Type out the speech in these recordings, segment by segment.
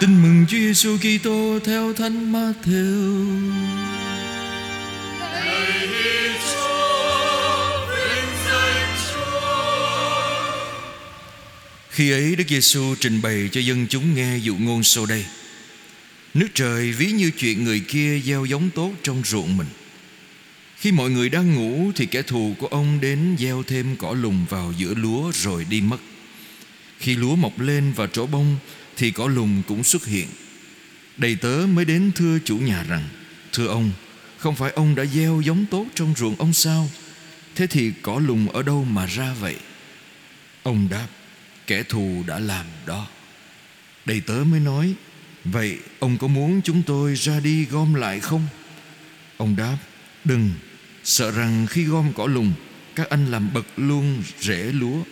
Tin mừng Chúa Giêsu Kitô theo Thánh Matthew. Khi ấy Đức Giêsu trình bày cho dân chúng nghe dụ ngôn sau đây. Nước trời ví như chuyện người kia gieo giống tốt trong ruộng mình. Khi mọi người đang ngủ thì kẻ thù của ông đến gieo thêm cỏ lùng vào giữa lúa rồi đi mất. Khi lúa mọc lên và trổ bông thì cỏ lùng cũng xuất hiện. Đầy tớ mới đến thưa chủ nhà rằng: "Thưa ông, không phải ông đã gieo giống tốt trong ruộng ông sao? Thế thì cỏ lùng ở đâu mà ra vậy?" Ông đáp: "Kẻ thù đã làm đó." Đầy tớ mới nói: "Vậy ông có muốn chúng tôi ra đi gom lại không?" Ông đáp: "Đừng, sợ rằng khi gom cỏ lùng, các anh làm bật luôn rễ lúa,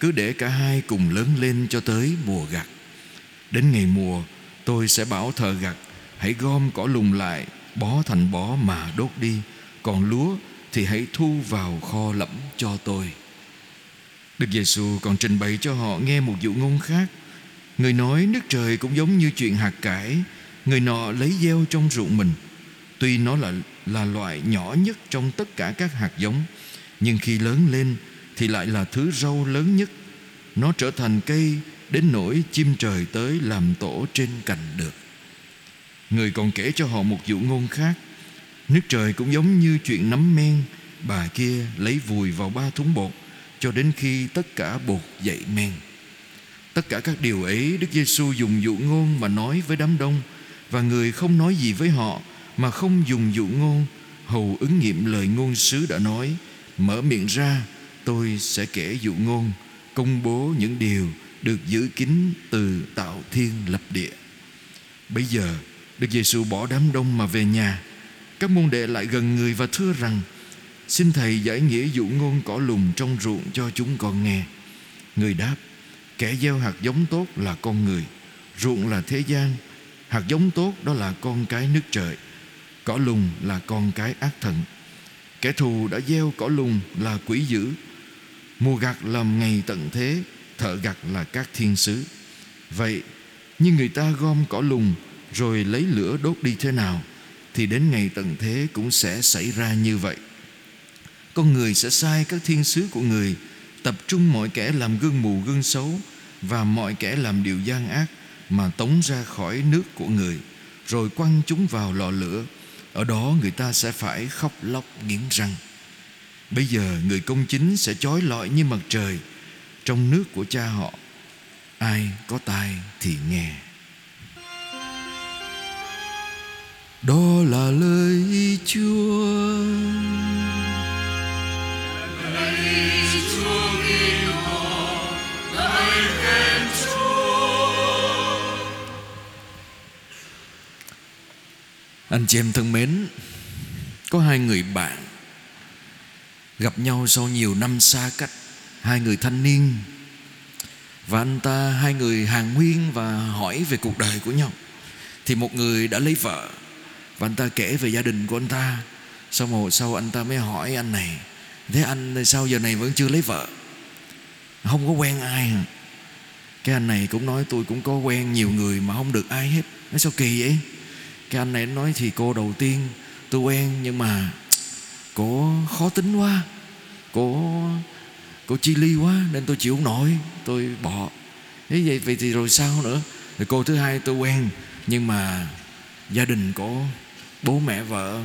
cứ để cả hai cùng lớn lên cho tới mùa gặt." Đến ngày mùa, tôi sẽ bảo thợ gặt, Hãy gom cỏ lùng lại, Bó thành bó mà đốt đi. Còn lúa thì hãy thu vào kho lẫm cho tôi. Đức Giêsu còn trình bày cho họ nghe một dụ ngôn khác. Người nói nước trời cũng giống như chuyện hạt cải, Người nọ lấy gieo trong ruộng mình. Tuy nó là là loại nhỏ nhất trong tất cả các hạt giống, Nhưng khi lớn lên Thì lại là thứ rau lớn nhất. Nó trở thành cây đến nỗi chim trời tới làm tổ trên cành được. Người còn kể cho họ một dụ ngôn khác. Nước trời cũng giống như chuyện nắm men, bà kia lấy vùi vào ba thúng bột, cho đến khi tất cả bột dậy men. Tất cả các điều ấy đức giêsu dùng dụ ngôn mà nói với đám đông, và người không nói gì với họ mà không dùng dụ ngôn, hầu ứng nghiệm lời ngôn sứ đã nói, mở miệng ra, tôi sẽ kể dụ ngôn, công bố những điều được giữ kín từ tạo thiên lập địa. Bây giờ, Đức Giêsu bỏ đám đông mà về nhà. Các môn đệ lại gần người và thưa rằng: Xin thầy giải nghĩa dụ ngôn cỏ lùng trong ruộng cho chúng con nghe. Người đáp: Kẻ gieo hạt giống tốt là con người, ruộng là thế gian, hạt giống tốt đó là con cái nước trời, cỏ lùng là con cái ác thần. Kẻ thù đã gieo cỏ lùng là quỷ dữ, mùa gặt làm ngày tận thế thợ gặt là các thiên sứ. Vậy, như người ta gom cỏ lùng rồi lấy lửa đốt đi thế nào, thì đến ngày tận thế cũng sẽ xảy ra như vậy. Con người sẽ sai các thiên sứ của người, tập trung mọi kẻ làm gương mù gương xấu và mọi kẻ làm điều gian ác mà tống ra khỏi nước của người, rồi quăng chúng vào lò lửa. Ở đó người ta sẽ phải khóc lóc nghiến răng. Bây giờ người công chính sẽ chói lọi như mặt trời trong nước của cha họ, ai có tai thì nghe. Đó là lời chúa. Anh chị em thân mến, có hai người bạn gặp nhau sau nhiều năm xa cách hai người thanh niên. Và anh ta, hai người hàng nguyên và hỏi về cuộc đời của nhau. Thì một người đã lấy vợ, và anh ta kể về gia đình của anh ta. Sau một sau anh ta mới hỏi anh này, thế anh sao giờ này vẫn chưa lấy vợ? Không có quen ai. Hả cái anh này cũng nói, tôi cũng có quen nhiều người mà không được ai hết. Nói sao kỳ vậy? Cái anh này nói thì cô đầu tiên, tôi quen nhưng mà cô khó tính quá, cô cô chi ly quá nên tôi chịu không nổi. Tôi bỏ. Thế vậy vậy thì rồi sao nữa? Rồi cô thứ hai tôi quen. Nhưng mà gia đình của bố mẹ vợ.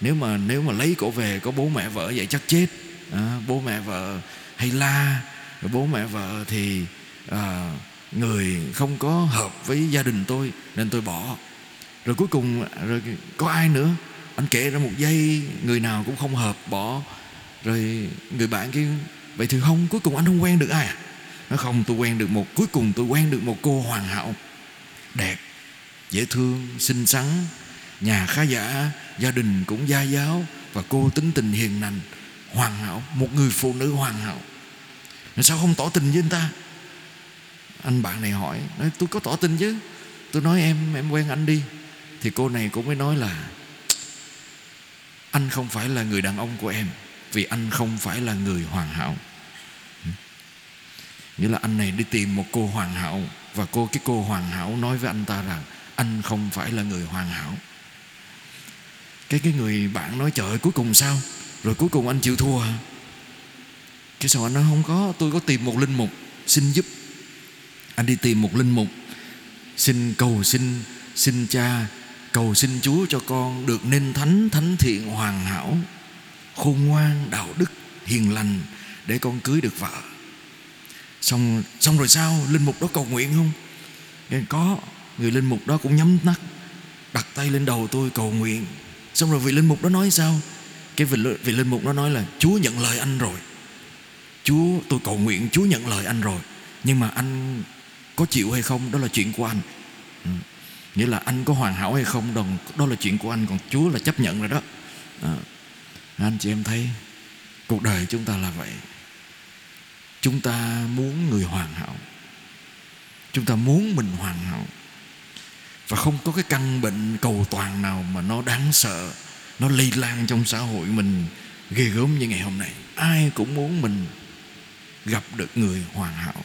Nếu mà nếu mà lấy cổ về có bố mẹ vợ vậy chắc chết. À, bố mẹ vợ hay la. Rồi bố mẹ vợ thì à, người không có hợp với gia đình tôi nên tôi bỏ. Rồi cuối cùng rồi có ai nữa? Anh kể ra một giây người nào cũng không hợp bỏ. Rồi người bạn kia vậy thì không, cuối cùng anh không quen được ai à? Nó không, tôi quen được một, cuối cùng tôi quen được một cô hoàn hảo. Đẹp, dễ thương, xinh xắn. Nhà khá giả, gia đình cũng gia giáo. Và cô tính tình hiền lành hoàn hảo. Một người phụ nữ hoàn hảo. Mà sao không tỏ tình với anh ta? Anh bạn này hỏi nói tôi có tỏ tình chứ? Tôi nói, em em quen anh đi. Thì cô này cũng mới nói là, anh không phải là người đàn ông của em vì anh không phải là người hoàn hảo. Nghĩa là anh này đi tìm một cô hoàn hảo và cô, cái cô hoàn hảo nói với anh ta rằng anh không phải là người hoàn hảo. Cái cái người bạn nói, trời cuối cùng sao? Rồi cuối cùng anh chịu thua hả? Cái sao anh nói, không có, tôi có tìm một linh mục, xin giúp. Anh đi tìm một linh mục, xin cầu xin xin cha, cầu xin chúa cho con được nên thánh thánh thiện, hoàn hảo khôn ngoan đạo đức hiền lành để con cưới được vợ. Xong xong rồi sao? Linh mục đó cầu nguyện không? Nên có người linh mục đó cũng nhắm mắt đặt tay lên đầu tôi cầu nguyện. Xong rồi vị linh mục đó nói sao? Cái vị, vị linh mục đó nói là chúa nhận lời anh rồi. Chúa tôi cầu nguyện chúa nhận lời anh rồi. Nhưng mà anh có chịu hay không? Đó là chuyện của anh. Ừ. nghĩa là anh có hoàn hảo hay không? Đó, đó là chuyện của anh còn chúa là chấp nhận rồi đó. À, anh chị em thấy cuộc đời chúng ta là vậy. Chúng ta muốn người hoàn hảo. Chúng ta muốn mình hoàn hảo. Và không có cái căn bệnh cầu toàn nào mà nó đáng sợ, nó lây lan trong xã hội mình ghê gớm như ngày hôm nay. Ai cũng muốn mình gặp được người hoàn hảo.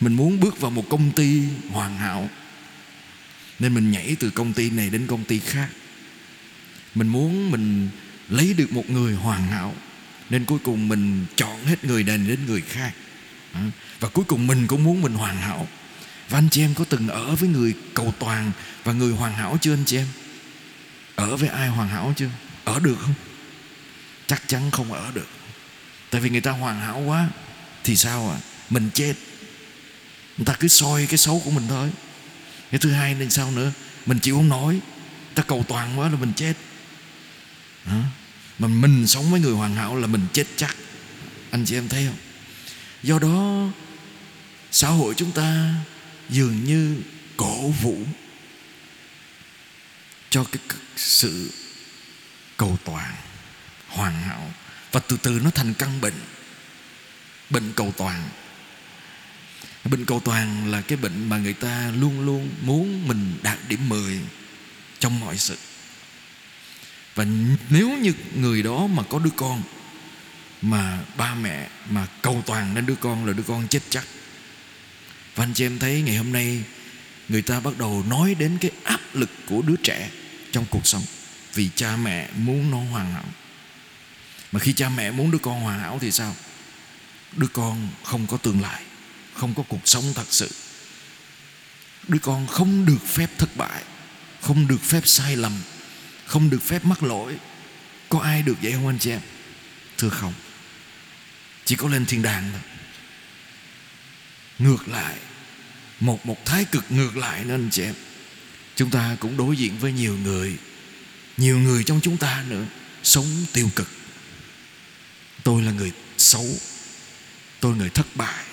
Mình muốn bước vào một công ty hoàn hảo. Nên mình nhảy từ công ty này đến công ty khác. Mình muốn mình lấy được một người hoàn hảo nên cuối cùng mình chọn hết người này đến người khác. Và cuối cùng mình cũng muốn mình hoàn hảo. Và anh chị em có từng ở với người cầu toàn và người hoàn hảo chưa anh chị em? Ở với ai hoàn hảo chưa? Ở được không? Chắc chắn không ở được. Tại vì người ta hoàn hảo quá thì sao à? Mình chết. Người ta cứ soi cái xấu của mình thôi. Cái thứ hai nên sao nữa? Mình chịu không nói, ta cầu toàn quá là mình chết. Hả? mà mình sống với người hoàn hảo là mình chết chắc. Anh chị em thấy không? Do đó, xã hội chúng ta dường như cổ vũ cho cái sự cầu toàn, hoàn hảo. Và từ từ nó thành căn bệnh. Bệnh cầu toàn. Bệnh cầu toàn là cái bệnh mà người ta luôn luôn muốn mình đạt điểm 10 trong mọi sự và nếu như người đó mà có đứa con, mà ba mẹ mà cầu toàn đến đứa con là đứa con chết chắc. Và anh chị em thấy ngày hôm nay người ta bắt đầu nói đến cái áp lực của đứa trẻ trong cuộc sống vì cha mẹ muốn nó hoàn hảo. Mà khi cha mẹ muốn đứa con hoàn hảo thì sao? Đứa con không có tương lai, không có cuộc sống thật sự. Đứa con không được phép thất bại, không được phép sai lầm không được phép mắc lỗi. Có ai được vậy không anh chị em? Thưa không. Chỉ có lên thiên đàng thôi. Ngược lại, một một thái cực ngược lại nên anh chị em. Chúng ta cũng đối diện với nhiều người nhiều người trong chúng ta nữa, sống tiêu cực. Tôi là người xấu, tôi người thất bại,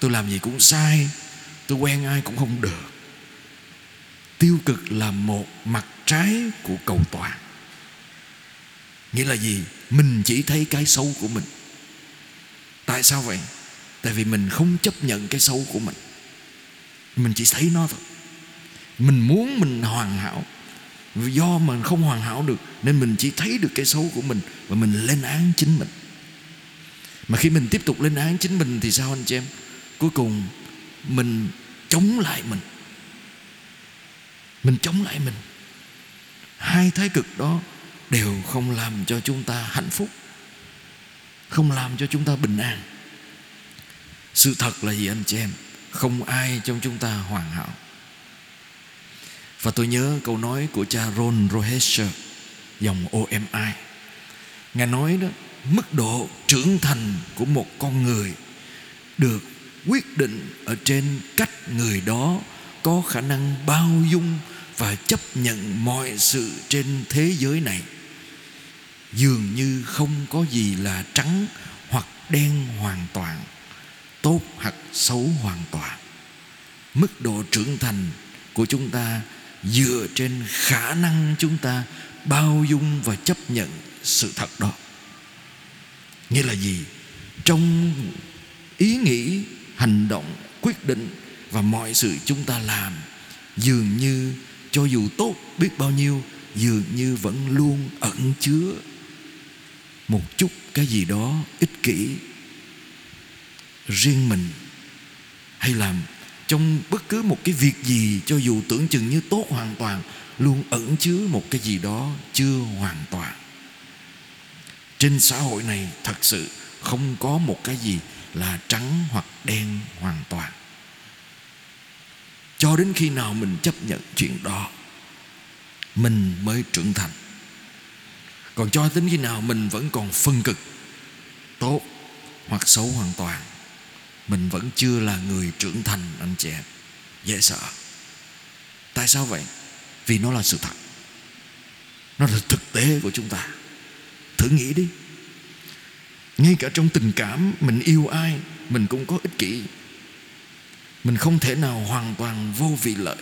tôi làm gì cũng sai, tôi quen ai cũng không được tiêu cực là một mặt trái của cầu toàn. Nghĩa là gì? Mình chỉ thấy cái xấu của mình. Tại sao vậy? Tại vì mình không chấp nhận cái xấu của mình. Mình chỉ thấy nó thôi. Mình muốn mình hoàn hảo. Do mình không hoàn hảo được, nên mình chỉ thấy được cái xấu của mình và mình lên án chính mình. Mà khi mình tiếp tục lên án chính mình thì sao anh chị em? Cuối cùng, mình chống lại mình mình chống lại mình. Hai thái cực đó đều không làm cho chúng ta hạnh phúc, không làm cho chúng ta bình an. Sự thật là gì anh chị em? Không ai trong chúng ta hoàn hảo. Và tôi nhớ câu nói của cha Ron Rohesher dòng OMI ngài nói đó, mức độ trưởng thành của một con người được quyết định ở trên cách người đó có khả năng bao dung và chấp nhận mọi sự trên thế giới này. Dường như không có gì là trắng hoặc đen hoàn toàn, tốt hoặc xấu hoàn toàn. Mức độ trưởng thành của chúng ta dựa trên khả năng chúng ta bao dung và chấp nhận sự thật đó. Nghĩa là gì? Trong ý nghĩ, hành động, quyết định và mọi sự chúng ta làm, dường như cho dù tốt biết bao nhiêu, dường như vẫn luôn ẩn chứa một chút cái gì đó ích kỷ riêng mình. Hay làm trong bất cứ một cái việc gì, cho dù tưởng chừng như tốt hoàn toàn, luôn ẩn chứa một cái gì đó chưa hoàn toàn. Trên xã hội này thật sự không có một cái gì là trắng hoặc đen hoàn toàn cho đến khi nào mình chấp nhận chuyện đó, mình mới trưởng thành. Còn cho đến khi nào mình vẫn còn phân cực, tốt hoặc xấu hoàn toàn, mình vẫn chưa là người trưởng thành, anh chị em. Dễ sợ. Tại sao vậy? Vì nó là sự thật. Nó là thực tế của chúng ta. Thử nghĩ đi. Ngay cả trong tình cảm, mình yêu ai, mình cũng có ích kỷ mình không thể nào hoàn toàn vô vị lợi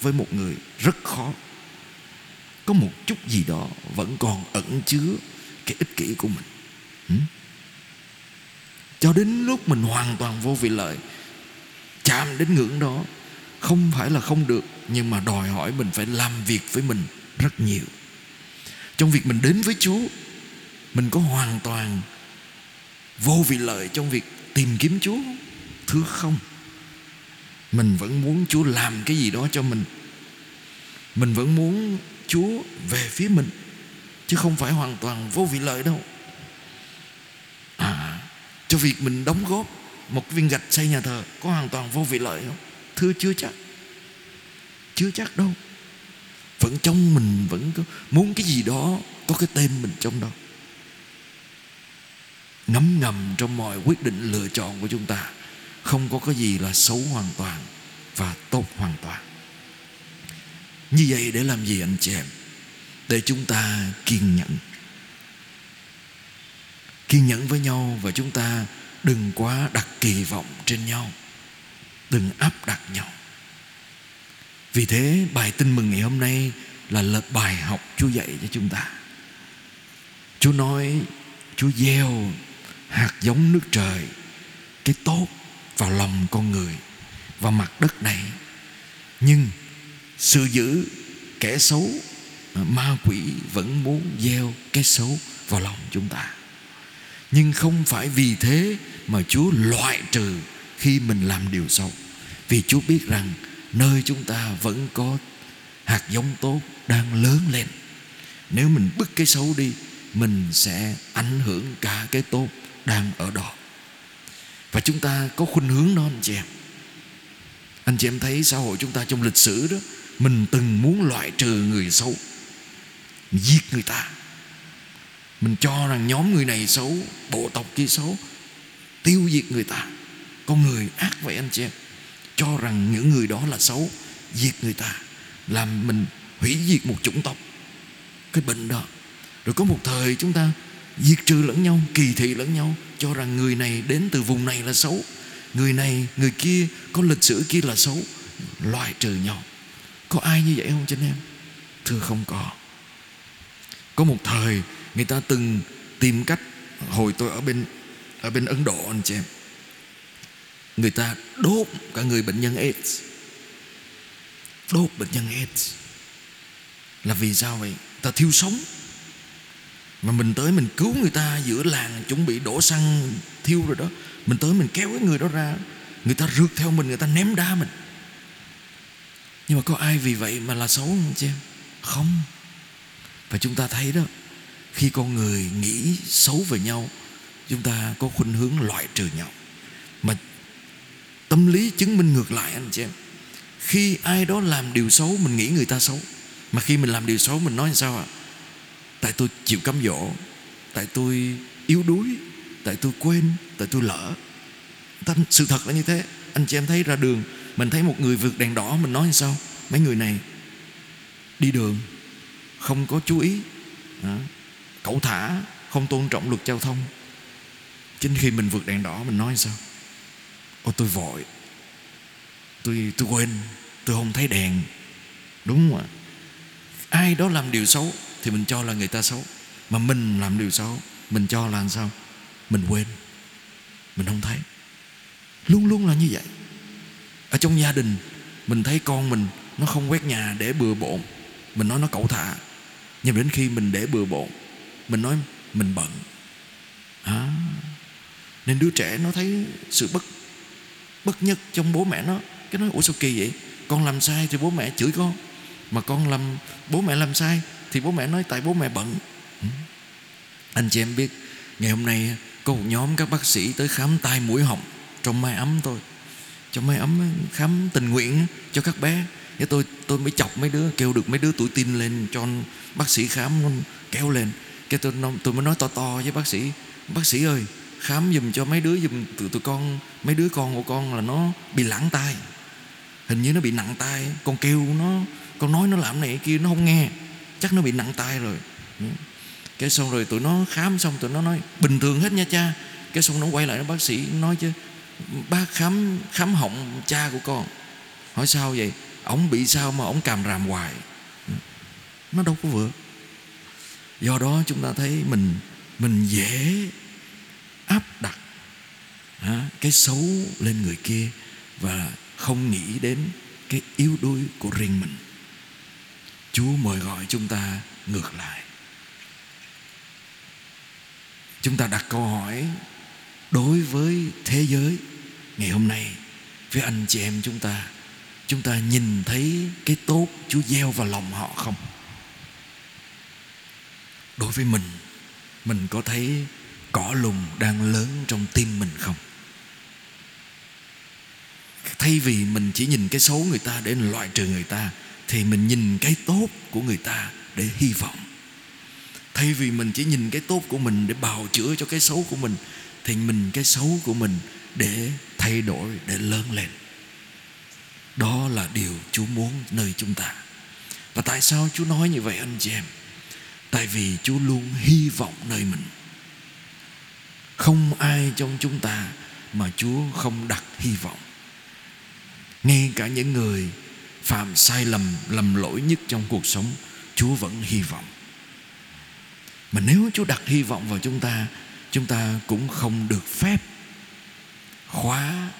với một người rất khó. Có một chút gì đó vẫn còn ẩn chứa cái ích kỷ của mình. Ừ? cho đến lúc mình hoàn toàn vô vị lợi, chạm đến ngưỡng đó, không phải là không được, nhưng mà đòi hỏi mình phải làm việc với mình rất nhiều. Trong việc mình đến với chúa, mình có hoàn toàn vô vị lợi trong việc tìm kiếm chúa, thưa không? Mình vẫn muốn chúa làm cái gì đó cho mình. Mình vẫn muốn chúa về phía mình chứ không phải hoàn toàn vô vị lợi đâu. À cho việc mình đóng góp một viên gạch xây nhà thờ có hoàn toàn vô vị lợi không? Thưa chưa chắc. Chưa chắc đâu. Vẫn trong mình vẫn có, muốn cái gì đó có cái tên mình trong đó. Ngấm ngầm trong mọi quyết định lựa chọn của chúng ta không có cái gì là xấu hoàn toàn và tốt hoàn toàn. Như vậy để làm gì anh chị em? Để chúng ta kiên nhẫn. Kiên nhẫn với nhau và chúng ta đừng quá đặt kỳ vọng trên nhau. Đừng áp đặt nhau. Vì thế, bài tin mừng ngày hôm nay là lập bài học Chúa dạy cho chúng ta. Chúa nói, Chúa gieo hạt giống nước trời, cái tốt vào lòng con người và mặt đất này. Nhưng sự giữ kẻ xấu à, ma quỷ vẫn muốn gieo cái xấu vào lòng chúng ta. Nhưng không phải vì thế mà Chúa loại trừ khi mình làm điều xấu. Vì Chúa biết rằng nơi chúng ta vẫn có hạt giống tốt đang lớn lên. Nếu mình bứt cái xấu đi, mình sẽ ảnh hưởng cả cái tốt đang ở đó và chúng ta có khuynh hướng đó, anh chị em. Anh chị em thấy xã hội chúng ta trong lịch sử đó, mình từng muốn loại trừ người xấu, giết người ta. Mình cho rằng nhóm người này xấu, bộ tộc kia xấu, tiêu diệt người ta. Con người ác vậy, anh chị em. Cho rằng những người đó là xấu diệt người ta, làm mình hủy diệt một chủng tộc. Cái bệnh đó. Rồi có một thời chúng ta diệt trừ lẫn nhau, kỳ thị lẫn nhau, cho rằng người này đến từ vùng này là xấu. Người này, người kia, có lịch sử kia là xấu. Loại trừ nhau. Có ai như vậy không cho anh em? Thưa không có. Có một thời, người ta từng tìm cách, hồi tôi ở bên ở bên Ấn Độ anh chị em. Người ta đốt cả người bệnh nhân AIDS. Đốt bệnh nhân AIDS. Là vì sao vậy? Ta thiêu sống mà mình tới mình cứu người ta giữa làng, chuẩn bị đổ xăng, thiêu rồi đó. Mình tới mình kéo cái người đó ra. Người ta rượt theo mình, người ta ném đá mình. Nhưng mà có ai vì vậy mà là xấu không chứ không. Và chúng ta thấy đó, khi con người nghĩ xấu về nhau, chúng ta có khuynh hướng loại trừ nhau. Mà tâm lý chứng minh ngược lại anh chị em. Khi ai đó làm điều xấu, mình nghĩ người ta xấu. Mà khi mình làm điều xấu, mình nói sao ạ? à? Tại tôi chịu cám dỗ tại tôi yếu đuối tại tôi quên tại tôi lỡ. Sự thật là như thế. Anh chị em thấy ra đường mình thấy một người vượt đèn đỏ mình nói sao? Mấy người này đi đường không có chú ý à, cẩu thả không tôn trọng luật giao thông. Chính khi mình vượt đèn đỏ mình nói sao? Ô tôi vội. Tôi tôi quên tôi không thấy đèn. Đúng không ạ? Ai đó làm điều xấu thì mình cho là người ta xấu. Mà mình làm điều xấu mình cho là làm sao? Mình quên. Mình không thấy. Luôn luôn là như vậy. Ở trong gia đình mình thấy con mình nó không quét nhà để bừa bộn. Mình nói nó cẩu thả. Nhưng đến khi mình để bừa bộn mình nói mình bận. À, nên đứa trẻ nó thấy sự bất bất nhất trong bố mẹ nó. Cái nói ủa sao kỳ vậy? Con làm sai thì bố mẹ chửi con. Mà con làm bố mẹ làm sai thì bố mẹ nói, tại bố mẹ bận. Ừ. Anh chị em biết, ngày hôm nay có một nhóm các bác sĩ tới khám tai mũi họng trong mai ấm tôi. Trong mai ấm khám tình nguyện cho các bé. Thế tôi tôi mới chọc mấy đứa, kêu được mấy đứa tuổi tin lên cho bác sĩ khám kéo lên. Cái tôi tôi mới nói to to với bác sĩ bác sĩ ơi, khám giùm cho mấy đứa giùm tụi tụi con, mấy đứa con của con là nó bị lãng tai. Hình như nó bị nặng tai, con kêu nó, con nói nó làm này kia, nó không nghe chắc nó bị nặng tay rồi. Ừ. Cái xong rồi tụi nó khám xong tụi nó nói bình thường hết nha cha. Cái xong nó quay lại nó bác sĩ nói chứ bác khám khám họng cha của con. Hỏi sao vậy? Ổng bị sao mà ổng càm ràm hoài? Ừ. Nó đâu có vừa. Do đó chúng ta thấy mình mình dễ áp đặt à, cái xấu lên người kia và không nghĩ đến cái yếu đuối của riêng mình chúa mời gọi chúng ta ngược lại. Chúng ta đặt câu hỏi đối với thế giới. Ngày hôm nay với anh chị em chúng ta chúng ta nhìn thấy cái tốt chúa gieo vào lòng họ không? Đối với mình mình có thấy cỏ lùng đang lớn trong tim mình không? Thay vì mình chỉ nhìn cái xấu người ta để loại trừ người ta thì mình nhìn cái tốt của người ta để hy vọng. Thay vì mình chỉ nhìn cái tốt của mình để bào chữa cho cái xấu của mình, thì mình cái xấu của mình để thay đổi, để lớn lên. Đó là điều chúa muốn nơi chúng ta. Và tại sao chúa nói như vậy, anh chị em? Tại vì chúa luôn hy vọng nơi mình. Không ai trong chúng ta mà chúa không đặt hy vọng. Ngay cả những người phạm sai lầm lầm lỗi nhất trong cuộc sống, chúa vẫn hy vọng. Mà nếu chúa đặt hy vọng vào chúng ta chúng ta cũng không được phép khóa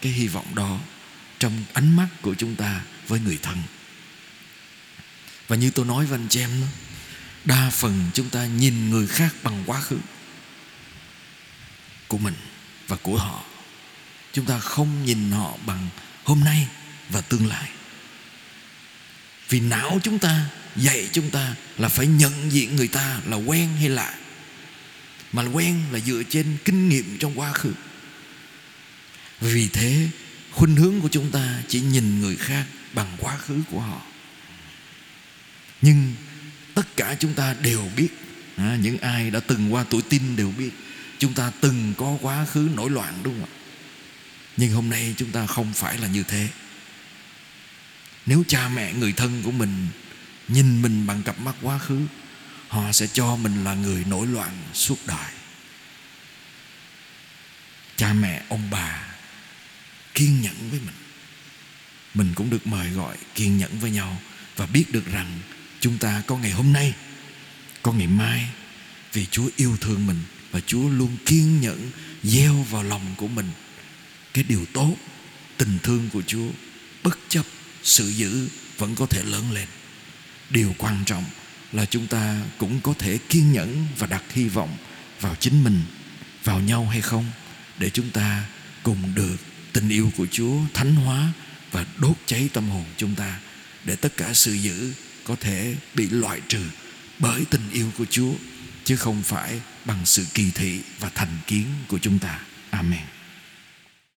cái hy vọng đó trong ánh mắt của chúng ta với người thân. Và như tôi nói với anh chị em đa phần chúng ta nhìn người khác bằng quá khứ của mình và của họ. Chúng ta không nhìn họ bằng hôm nay và tương lai vì não chúng ta dạy chúng ta là phải nhận diện người ta là quen hay lạ. Mà quen là dựa trên kinh nghiệm trong quá khứ. Vì thế khuynh hướng của chúng ta chỉ nhìn người khác bằng quá khứ của họ. Nhưng tất cả chúng ta đều biết à, những ai đã từng qua tuổi tin đều biết chúng ta từng có quá khứ nổi loạn đúng không ạ? Nhưng hôm nay chúng ta không phải là như thế nếu cha mẹ, người thân của mình nhìn mình bằng cặp mắt quá khứ, họ sẽ cho mình là người nổi loạn suốt đời. Cha mẹ, ông bà kiên nhẫn với mình. Mình cũng được mời gọi kiên nhẫn với nhau và biết được rằng chúng ta có ngày hôm nay, có ngày mai vì chúa yêu thương mình và chúa luôn kiên nhẫn gieo vào lòng của mình. Cái điều tốt, tình thương của chúa bất chấp sự dữ vẫn có thể lớn lên điều quan trọng là chúng ta cũng có thể kiên nhẫn và đặt hy vọng vào chính mình, vào nhau hay không, để chúng ta cùng được tình yêu của Chúa thánh hóa và đốt cháy tâm hồn chúng ta, để tất cả sự dữ có thể bị loại trừ bởi tình yêu của Chúa, chứ không phải bằng sự kỳ thị và thành kiến của chúng ta. Amen.